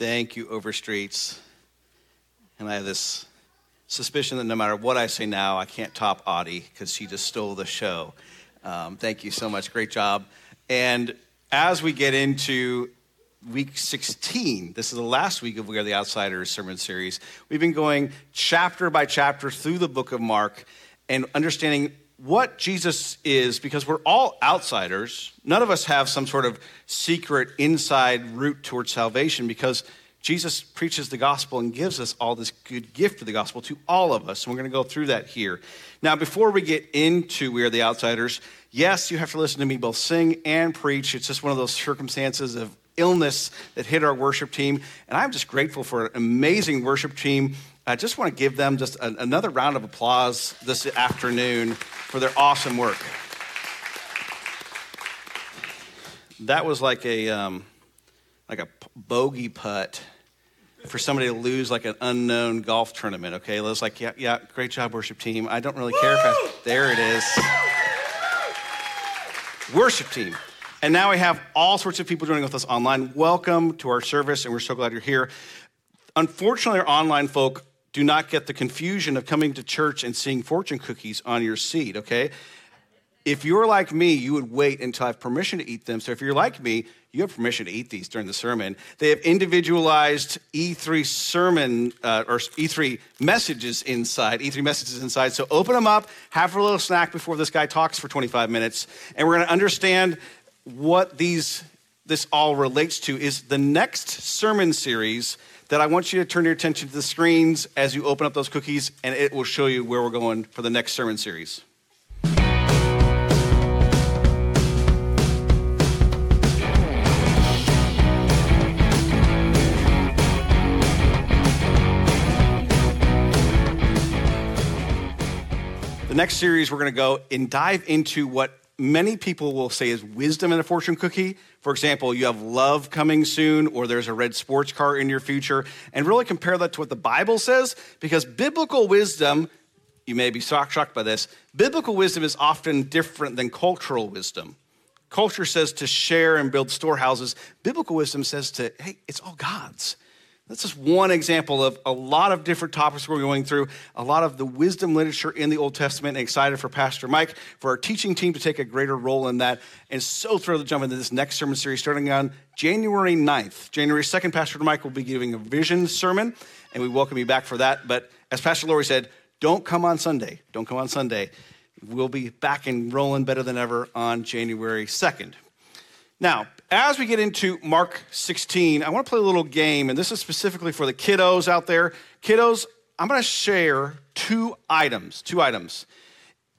Thank you, Overstreets. And I have this suspicion that no matter what I say now, I can't top Audie because she just stole the show. Um, thank you so much. Great job. And as we get into week 16, this is the last week of We Are the Outsiders sermon series, we've been going chapter by chapter through the book of Mark and understanding what Jesus is because we're all outsiders. None of us have some sort of secret inside route towards salvation because Jesus preaches the gospel and gives us all this good gift of the gospel to all of us. And we're going to go through that here. Now, before we get into We Are the Outsiders, yes, you have to listen to me both sing and preach. It's just one of those circumstances of illness that hit our worship team. And I'm just grateful for an amazing worship team. I just want to give them just a, another round of applause this afternoon for their awesome work. That was like a. Um, like a bogey putt for somebody to lose like an unknown golf tournament. Okay, it was like, yeah, yeah, great job, worship team. I don't really care if I, there it is. worship team. And now we have all sorts of people joining with us online. Welcome to our service, and we're so glad you're here. Unfortunately, our online folk do not get the confusion of coming to church and seeing fortune cookies on your seat, okay? If you're like me, you would wait until I have permission to eat them. So if you're like me, you have permission to eat these during the sermon. They have individualized E3 sermon uh, or E3 messages inside, E3 messages inside. So open them up, have a little snack before this guy talks for 25 minutes, and we're going to understand what these this all relates to is the next sermon series that I want you to turn your attention to the screens as you open up those cookies, and it will show you where we're going for the next sermon series. The next series, we're going to go and dive into what many people will say is wisdom in a fortune cookie. For example, you have love coming soon, or there's a red sports car in your future, and really compare that to what the Bible says, because biblical wisdom, you may be shocked by this, biblical wisdom is often different than cultural wisdom. Culture says to share and build storehouses. Biblical wisdom says to, hey, it's all God's. That's just one example of a lot of different topics we're going through, a lot of the wisdom literature in the Old Testament. And excited for Pastor Mike, for our teaching team to take a greater role in that. And so thrilled to jump into this next sermon series starting on January 9th. January 2nd, Pastor Mike will be giving a vision sermon, and we welcome you back for that. But as Pastor Lori said, don't come on Sunday. Don't come on Sunday. We'll be back and rolling better than ever on January 2nd. Now, as we get into Mark 16, I want to play a little game, and this is specifically for the kiddos out there. Kiddos, I'm going to share two items. Two items.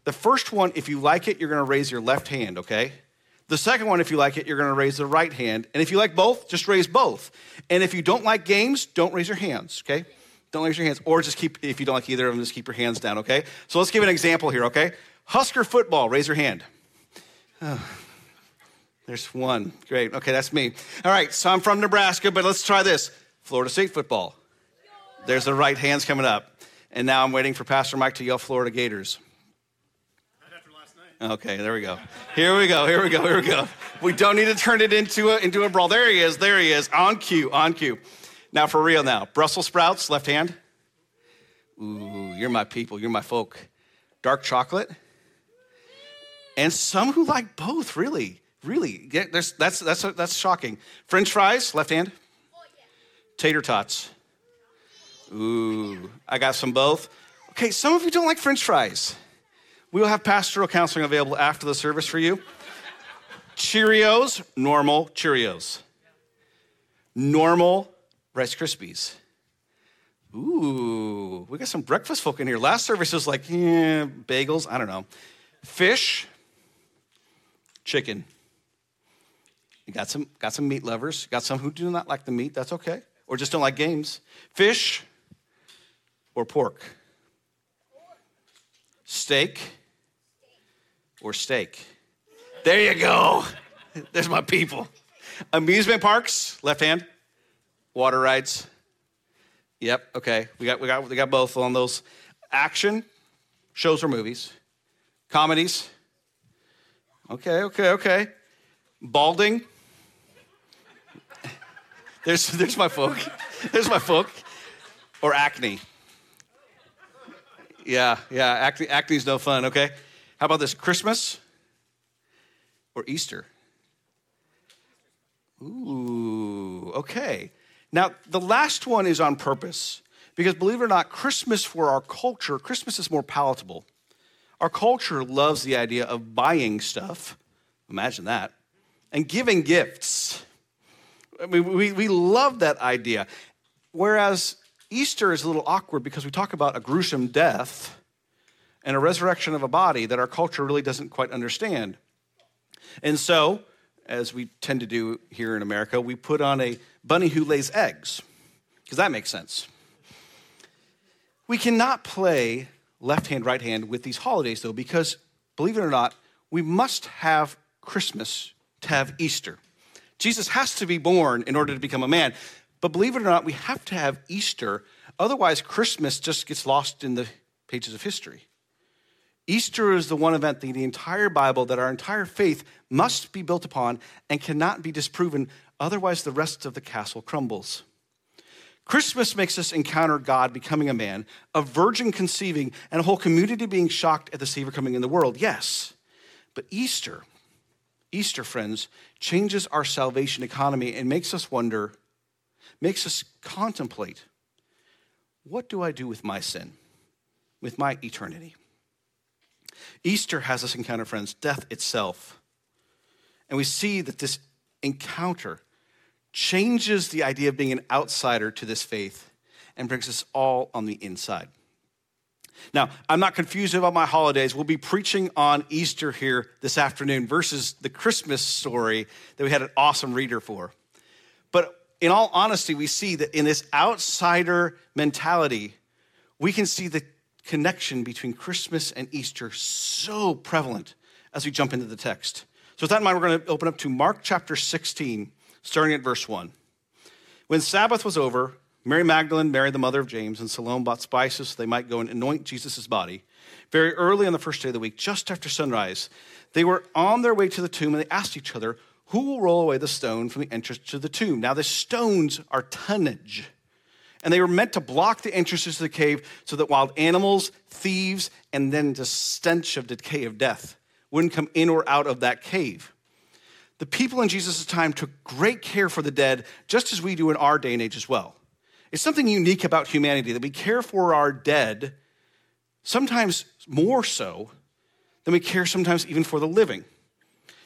The first one, if you like it, you're going to raise your left hand, okay? The second one, if you like it, you're going to raise the right hand. And if you like both, just raise both. And if you don't like games, don't raise your hands, okay? Don't raise your hands. Or just keep, if you don't like either of them, just keep your hands down, okay? So let's give an example here, okay? Husker football, raise your hand. Oh. There's one. Great. Okay, that's me. All right, so I'm from Nebraska, but let's try this Florida State football. There's the right hands coming up. And now I'm waiting for Pastor Mike to yell Florida Gators. Okay, there we go. Here we go. Here we go. Here we go. We don't need to turn it into a, into a brawl. There he is. There he is. On cue. On cue. Now, for real now. Brussels sprouts, left hand. Ooh, you're my people. You're my folk. Dark chocolate. And some who like both, really. Really, that's, that's, that's, that's shocking. French fries, left hand. Tater tots. Ooh, I got some both. Okay, some of you don't like French fries. We will have pastoral counseling available after the service for you. Cheerios, normal Cheerios. Normal Rice Krispies. Ooh, we got some breakfast folk in here. Last service was like, eh, bagels, I don't know. Fish, chicken. You got some, got some meat lovers, got some who do not like the meat, that's okay, or just don't like games. Fish or pork? Steak or steak? There you go. There's my people. Amusement parks, left hand. Water rides. Yep, okay. We got, we got, we got both on those. Action, shows or movies. Comedies. Okay, okay, okay. Balding, There's, there's my folk. There's my folk. Or acne. Yeah, yeah, acne, acne's no fun, okay? How about this? Christmas or Easter? Ooh, okay. Now, the last one is on purpose because believe it or not, Christmas for our culture, Christmas is more palatable. Our culture loves the idea of buying stuff, imagine that, and giving gifts. I mean, we, we love that idea. Whereas Easter is a little awkward because we talk about a gruesome death and a resurrection of a body that our culture really doesn't quite understand. And so, as we tend to do here in America, we put on a bunny who lays eggs, because that makes sense. We cannot play left hand, right hand with these holidays, though, because believe it or not, we must have Christmas to have Easter. Jesus has to be born in order to become a man. But believe it or not, we have to have Easter. Otherwise, Christmas just gets lost in the pages of history. Easter is the one event in the entire Bible that our entire faith must be built upon and cannot be disproven. Otherwise, the rest of the castle crumbles. Christmas makes us encounter God becoming a man, a virgin conceiving, and a whole community being shocked at the Savior coming in the world. Yes. But Easter, Easter, friends, changes our salvation economy and makes us wonder, makes us contemplate what do I do with my sin, with my eternity? Easter has us encounter, friends, death itself. And we see that this encounter changes the idea of being an outsider to this faith and brings us all on the inside. Now, I'm not confused about my holidays. We'll be preaching on Easter here this afternoon versus the Christmas story that we had an awesome reader for. But in all honesty, we see that in this outsider mentality, we can see the connection between Christmas and Easter so prevalent as we jump into the text. So, with that in mind, we're going to open up to Mark chapter 16, starting at verse 1. When Sabbath was over, Mary Magdalene, Mary the mother of James, and Salome bought spices so they might go and anoint Jesus' body. Very early on the first day of the week, just after sunrise, they were on their way to the tomb and they asked each other, Who will roll away the stone from the entrance to the tomb? Now, the stones are tonnage and they were meant to block the entrances to the cave so that wild animals, thieves, and then the stench of decay of death wouldn't come in or out of that cave. The people in Jesus' time took great care for the dead, just as we do in our day and age as well. It's something unique about humanity that we care for our dead, sometimes more so than we care sometimes even for the living.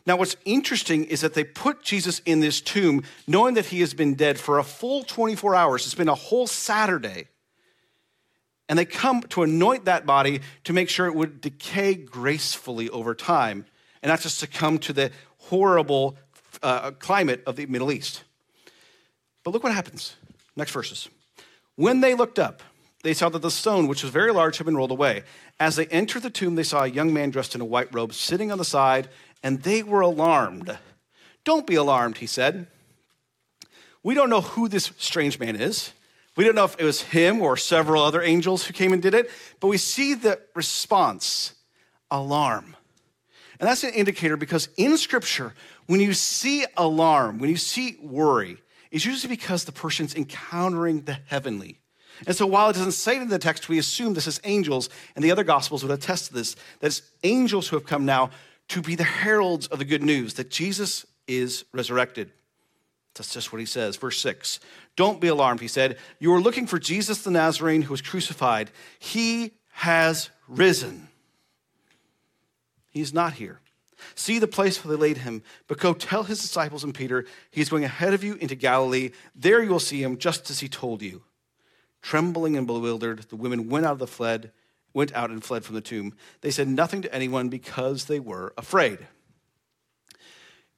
Now, what's interesting is that they put Jesus in this tomb knowing that he has been dead for a full 24 hours. It's been a whole Saturday. And they come to anoint that body to make sure it would decay gracefully over time and not just succumb to the horrible uh, climate of the Middle East. But look what happens. Next verses. When they looked up, they saw that the stone, which was very large, had been rolled away. As they entered the tomb, they saw a young man dressed in a white robe sitting on the side and they were alarmed. Don't be alarmed, he said. We don't know who this strange man is. We don't know if it was him or several other angels who came and did it, but we see the response alarm. And that's an indicator because in scripture, when you see alarm, when you see worry, it's usually because the person's encountering the heavenly. And so while it doesn't say it in the text, we assume this is angels, and the other gospels would attest to this, that it's angels who have come now to be the heralds of the good news that Jesus is resurrected. That's just what he says. Verse 6 Don't be alarmed, he said. You are looking for Jesus the Nazarene who was crucified. He has risen. He's not here. See the place where they laid him, but go tell his disciples and Peter, he's going ahead of you into Galilee. There you will see him, just as he told you. Trembling and bewildered, the women went out of the fled went out and fled from the tomb. They said nothing to anyone because they were afraid.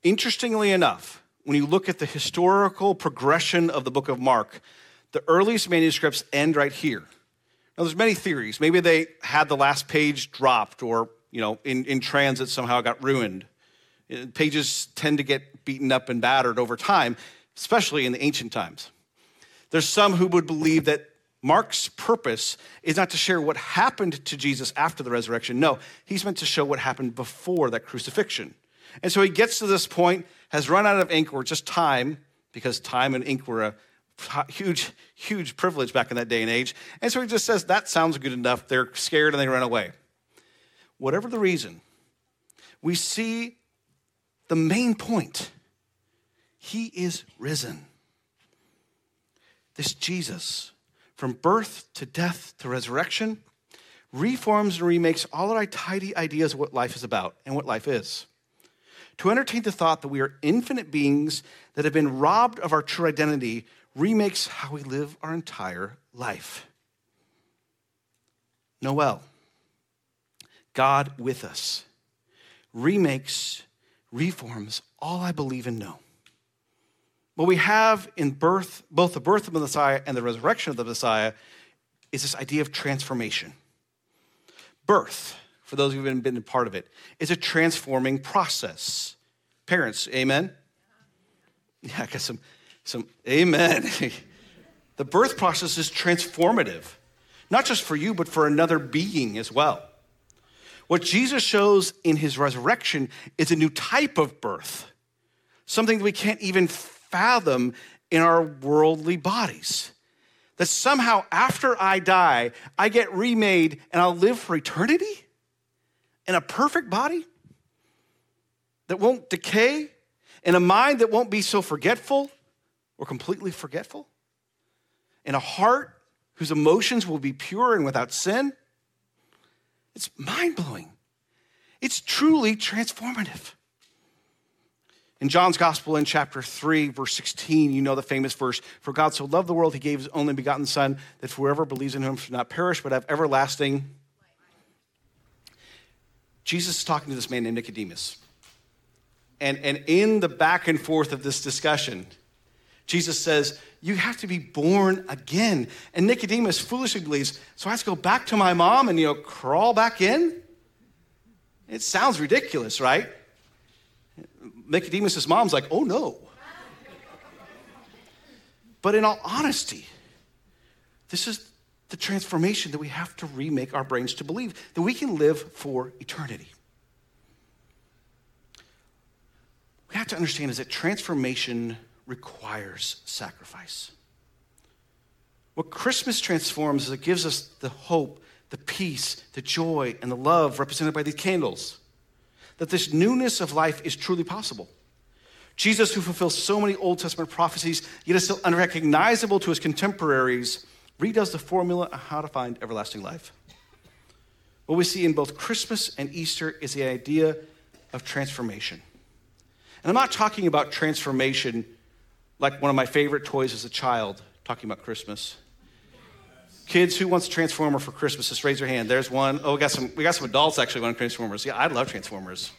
Interestingly enough, when you look at the historical progression of the book of Mark, the earliest manuscripts end right here. Now, there's many theories. Maybe they had the last page dropped, or you know, in, in transit somehow got ruined. Uh, pages tend to get beaten up and battered over time, especially in the ancient times. There's some who would believe that Mark's purpose is not to share what happened to Jesus after the resurrection. No, he's meant to show what happened before that crucifixion. And so he gets to this point, has run out of ink or just time, because time and ink were a huge, huge privilege back in that day and age. And so he just says, that sounds good enough. They're scared and they run away. Whatever the reason, we see the main point He is risen. This Jesus, from birth to death to resurrection, reforms and remakes all our tidy ideas of what life is about and what life is. To entertain the thought that we are infinite beings that have been robbed of our true identity remakes how we live our entire life. Noel, God with us, remakes, reforms all I believe and know. What we have in birth, both the birth of the Messiah and the resurrection of the Messiah, is this idea of transformation. Birth, for those who've been a part of it, is a transforming process. Parents, amen? Yeah, I got some, some amen. the birth process is transformative, not just for you, but for another being as well. What Jesus shows in his resurrection is a new type of birth, something that we can't even fathom in our worldly bodies. That somehow after I die, I get remade and I'll live for eternity in a perfect body that won't decay, in a mind that won't be so forgetful or completely forgetful, in a heart whose emotions will be pure and without sin. It's mind blowing. It's truly transformative. In John's Gospel, in chapter 3, verse 16, you know the famous verse For God so loved the world, he gave his only begotten Son, that whoever believes in him should not perish, but have everlasting. Jesus is talking to this man named Nicodemus. And, and in the back and forth of this discussion, Jesus says, You have to be born again. And Nicodemus foolishly believes, So I have to go back to my mom and, you know, crawl back in? It sounds ridiculous, right? Nicodemus' mom's like, Oh no. But in all honesty, this is the transformation that we have to remake our brains to believe that we can live for eternity. We have to understand is that transformation requires sacrifice. What Christmas transforms is it gives us the hope, the peace, the joy, and the love represented by these candles. That this newness of life is truly possible. Jesus, who fulfills so many Old Testament prophecies, yet is still unrecognizable to his contemporaries, redoes the formula on how to find everlasting life. What we see in both Christmas and Easter is the idea of transformation. And I'm not talking about transformation like one of my favorite toys as a child, talking about Christmas. Kids, who wants a Transformer for Christmas? Just raise your hand. There's one. Oh, we got some, we got some adults actually wanting Transformers. Yeah, I love Transformers.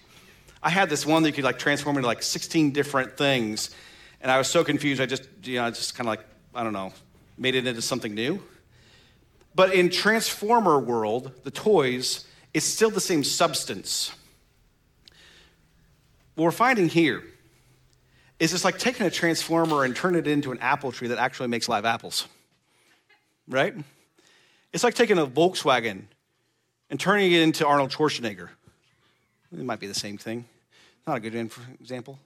I had this one that you could like transform into like 16 different things. And I was so confused, I just, you know, I just kind of like, I don't know, made it into something new. But in Transformer world, the toys, it's still the same substance. What we're finding here is it's like taking a transformer and turning it into an apple tree that actually makes live apples. Right? It's like taking a Volkswagen and turning it into Arnold Schwarzenegger. It might be the same thing. Not a good example.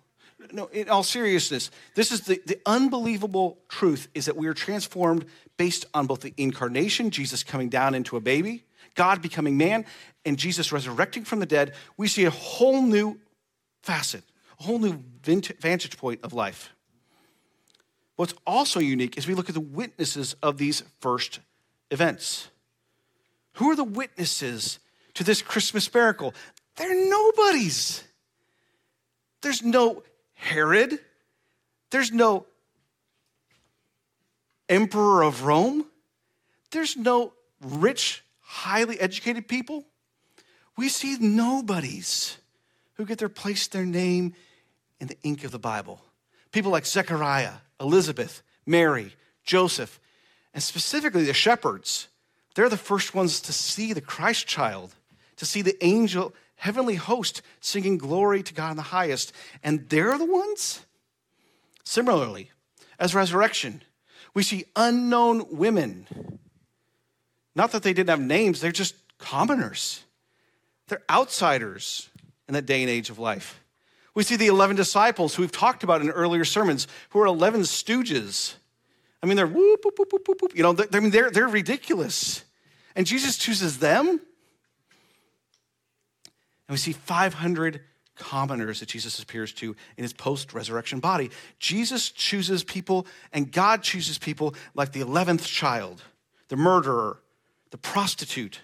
No, in all seriousness, this is the, the unbelievable truth is that we are transformed based on both the incarnation, Jesus coming down into a baby, God becoming man, and Jesus resurrecting from the dead. We see a whole new facet, whole new vantage point of life. What's also unique is we look at the witnesses of these first events. Who are the witnesses to this Christmas miracle? They're nobodies. There's no Herod. There's no emperor of Rome. There's no rich, highly educated people. We see nobodies who get their place, their name in the ink of the Bible. People like Zechariah, Elizabeth, Mary, Joseph, and specifically the shepherds. They're the first ones to see the Christ child, to see the angel, heavenly host singing glory to God in the highest. And they're the ones. Similarly, as resurrection, we see unknown women. Not that they didn't have names, they're just commoners. They're outsiders in that day and age of life. We see the 11 disciples who we've talked about in earlier sermons, who are 11 stooges. I mean, they're whoop, whoop, whoop, whoop, whoop. You know, I mean, they're, they're ridiculous. And Jesus chooses them. And we see 500 commoners that Jesus appears to in his post resurrection body. Jesus chooses people, and God chooses people like the 11th child, the murderer, the prostitute,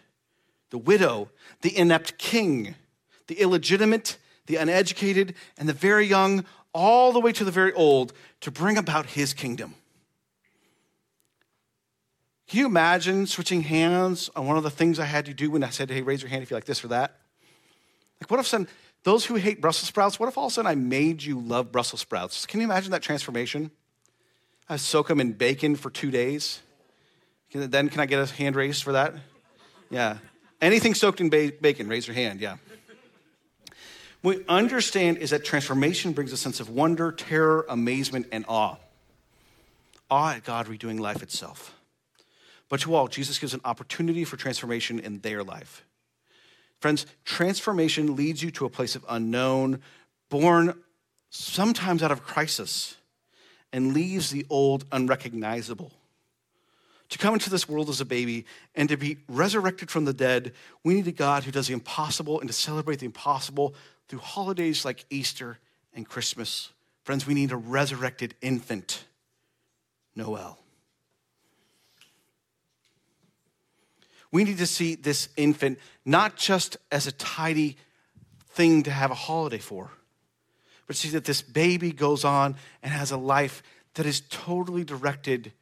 the widow, the inept king, the illegitimate, the uneducated, and the very young, all the way to the very old, to bring about his kingdom. Can you imagine switching hands on one of the things I had to do when I said, hey, raise your hand if you like this or that? Like, what if sudden, those who hate Brussels sprouts, what if all of a sudden I made you love Brussels sprouts? Can you imagine that transformation? I soak them in bacon for two days. Then can I get a hand raised for that? Yeah. Anything soaked in bacon, raise your hand. Yeah. What we understand is that transformation brings a sense of wonder, terror, amazement, and awe. Awe at God redoing life itself. But to all, Jesus gives an opportunity for transformation in their life. Friends, transformation leads you to a place of unknown, born sometimes out of crisis, and leaves the old unrecognizable. To come into this world as a baby and to be resurrected from the dead, we need a God who does the impossible and to celebrate the impossible through holidays like Easter and Christmas. Friends, we need a resurrected infant, Noel. We need to see this infant not just as a tidy thing to have a holiday for, but see that this baby goes on and has a life that is totally directed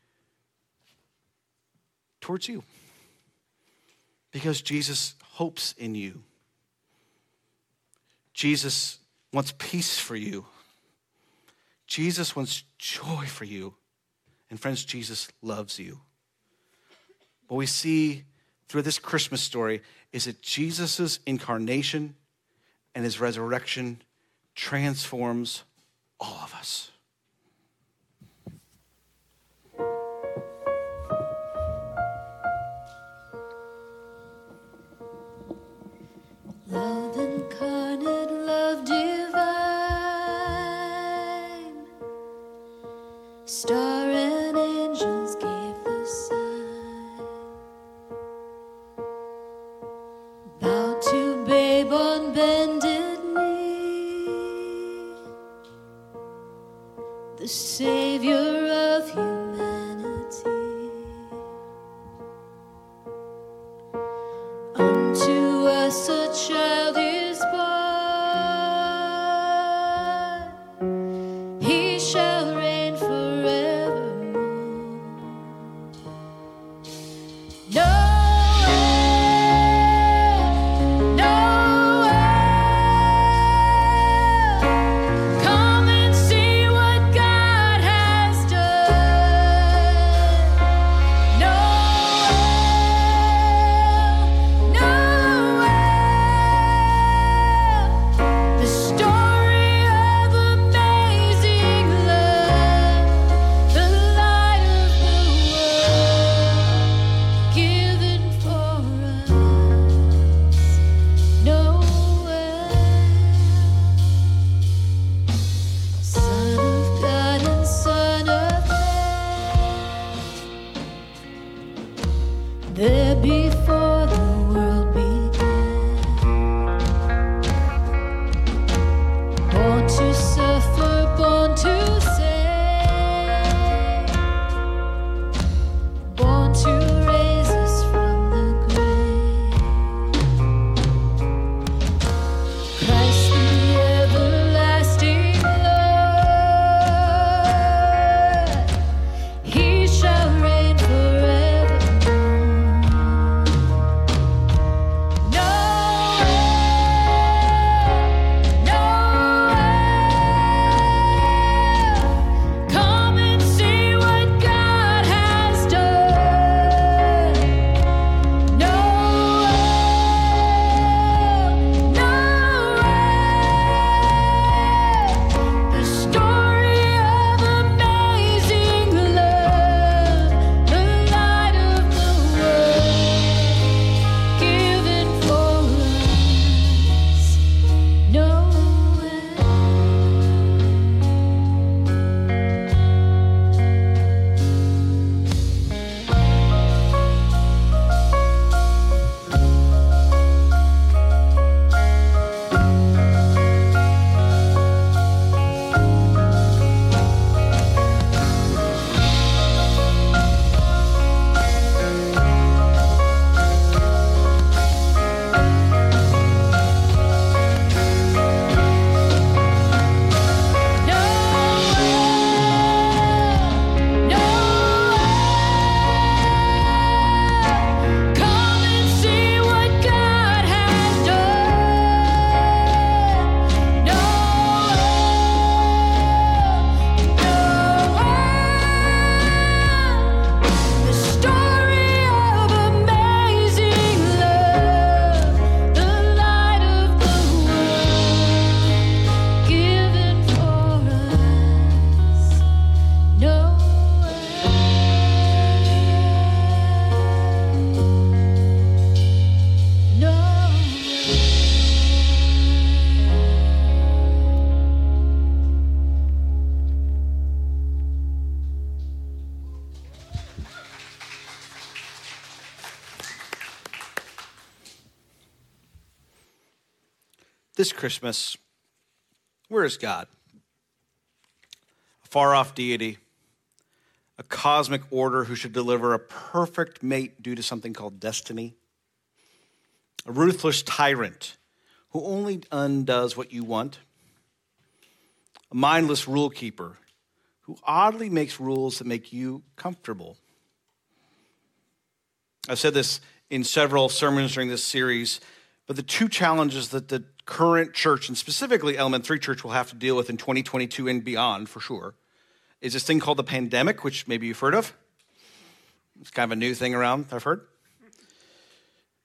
towards you. Because Jesus hopes in you. Jesus wants peace for you. Jesus wants joy for you. And friends, Jesus loves you. What we see through this Christmas story is that Jesus' incarnation and his resurrection transforms all of us. there before. This Christmas, where is God? A far off deity, a cosmic order who should deliver a perfect mate due to something called destiny, a ruthless tyrant who only undoes what you want, a mindless rule keeper who oddly makes rules that make you comfortable. I've said this in several sermons during this series, but the two challenges that the current church, and specifically Element 3 Church, will have to deal with in 2022 and beyond for sure, is this thing called the pandemic, which maybe you've heard of. It's kind of a new thing around, I've heard.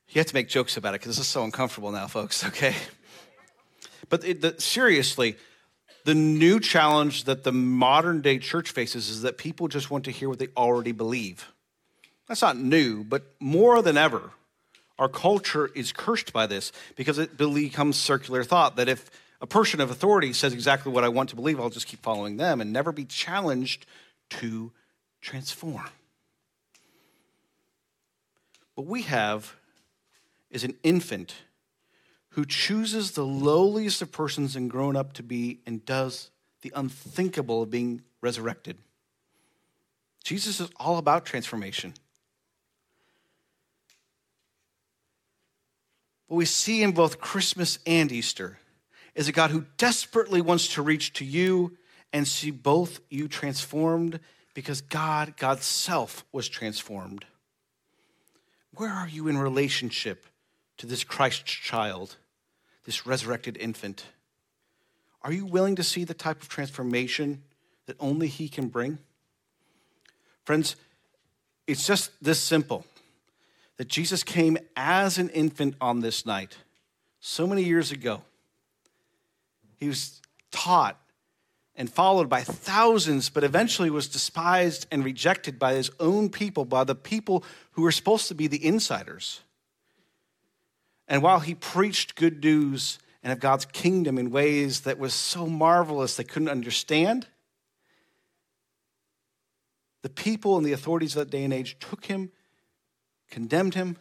You have to make jokes about it because this is so uncomfortable now, folks, okay? But it, the, seriously, the new challenge that the modern day church faces is that people just want to hear what they already believe. That's not new, but more than ever, our culture is cursed by this because it becomes circular thought that if a person of authority says exactly what I want to believe, I'll just keep following them and never be challenged to transform. What we have is an infant who chooses the lowliest of persons and grown up to be and does the unthinkable of being resurrected. Jesus is all about transformation. What we see in both Christmas and Easter is a God who desperately wants to reach to you and see both you transformed because God, God's self, was transformed. Where are you in relationship to this Christ child, this resurrected infant? Are you willing to see the type of transformation that only He can bring? Friends, it's just this simple that Jesus came as an infant on this night so many years ago. He was taught and followed by thousands, but eventually was despised and rejected by his own people, by the people who were supposed to be the insiders. And while he preached good news and of God's kingdom in ways that was so marvelous they couldn't understand, the people and the authorities of that day and age took him, condemned him,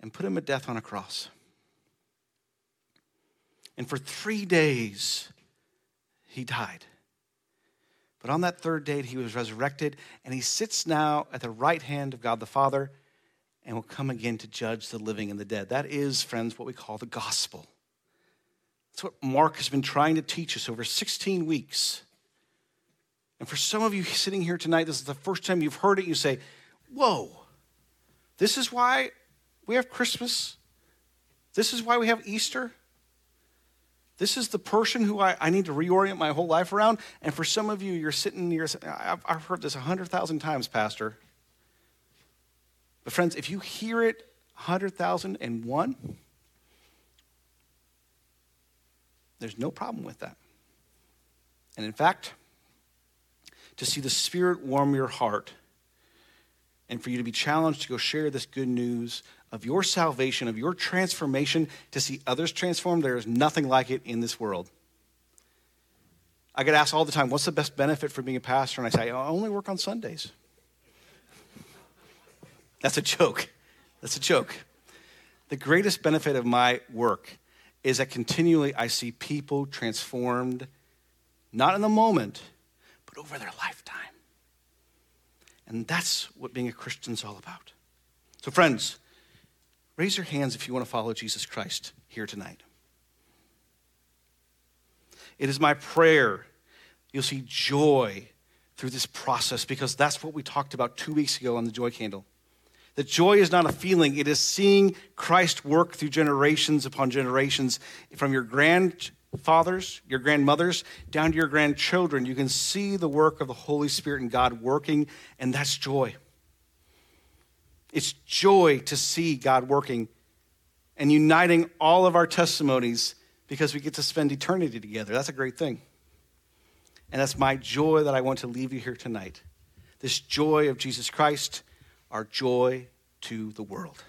and put him to death on a cross. And for three days, he died. But on that third day, he was resurrected, and he sits now at the right hand of God the Father and will come again to judge the living and the dead. That is, friends, what we call the gospel. That's what Mark has been trying to teach us over 16 weeks. And for some of you sitting here tonight, this is the first time you've heard it, you say, Whoa, this is why we have Christmas? This is why we have Easter? This is the person who I, I need to reorient my whole life around. And for some of you, you're sitting here, I've, I've heard this a 100,000 times, Pastor. But friends, if you hear it 100,001, there's no problem with that. And in fact, to see the Spirit warm your heart and for you to be challenged to go share this good news of your salvation, of your transformation, to see others transformed, there is nothing like it in this world. I get asked all the time, what's the best benefit for being a pastor? And I say, I only work on Sundays. That's a joke. That's a joke. The greatest benefit of my work is that continually I see people transformed, not in the moment, but over their lifetime. And that's what being a Christian is all about. So, friends, raise your hands if you want to follow Jesus Christ here tonight. It is my prayer you'll see joy through this process because that's what we talked about two weeks ago on the joy candle. That joy is not a feeling, it is seeing Christ work through generations upon generations from your grandfathers, your grandmothers, down to your grandchildren. You can see the work of the Holy Spirit and God working, and that's joy. It's joy to see God working and uniting all of our testimonies because we get to spend eternity together. That's a great thing. And that's my joy that I want to leave you here tonight. This joy of Jesus Christ our joy to the world.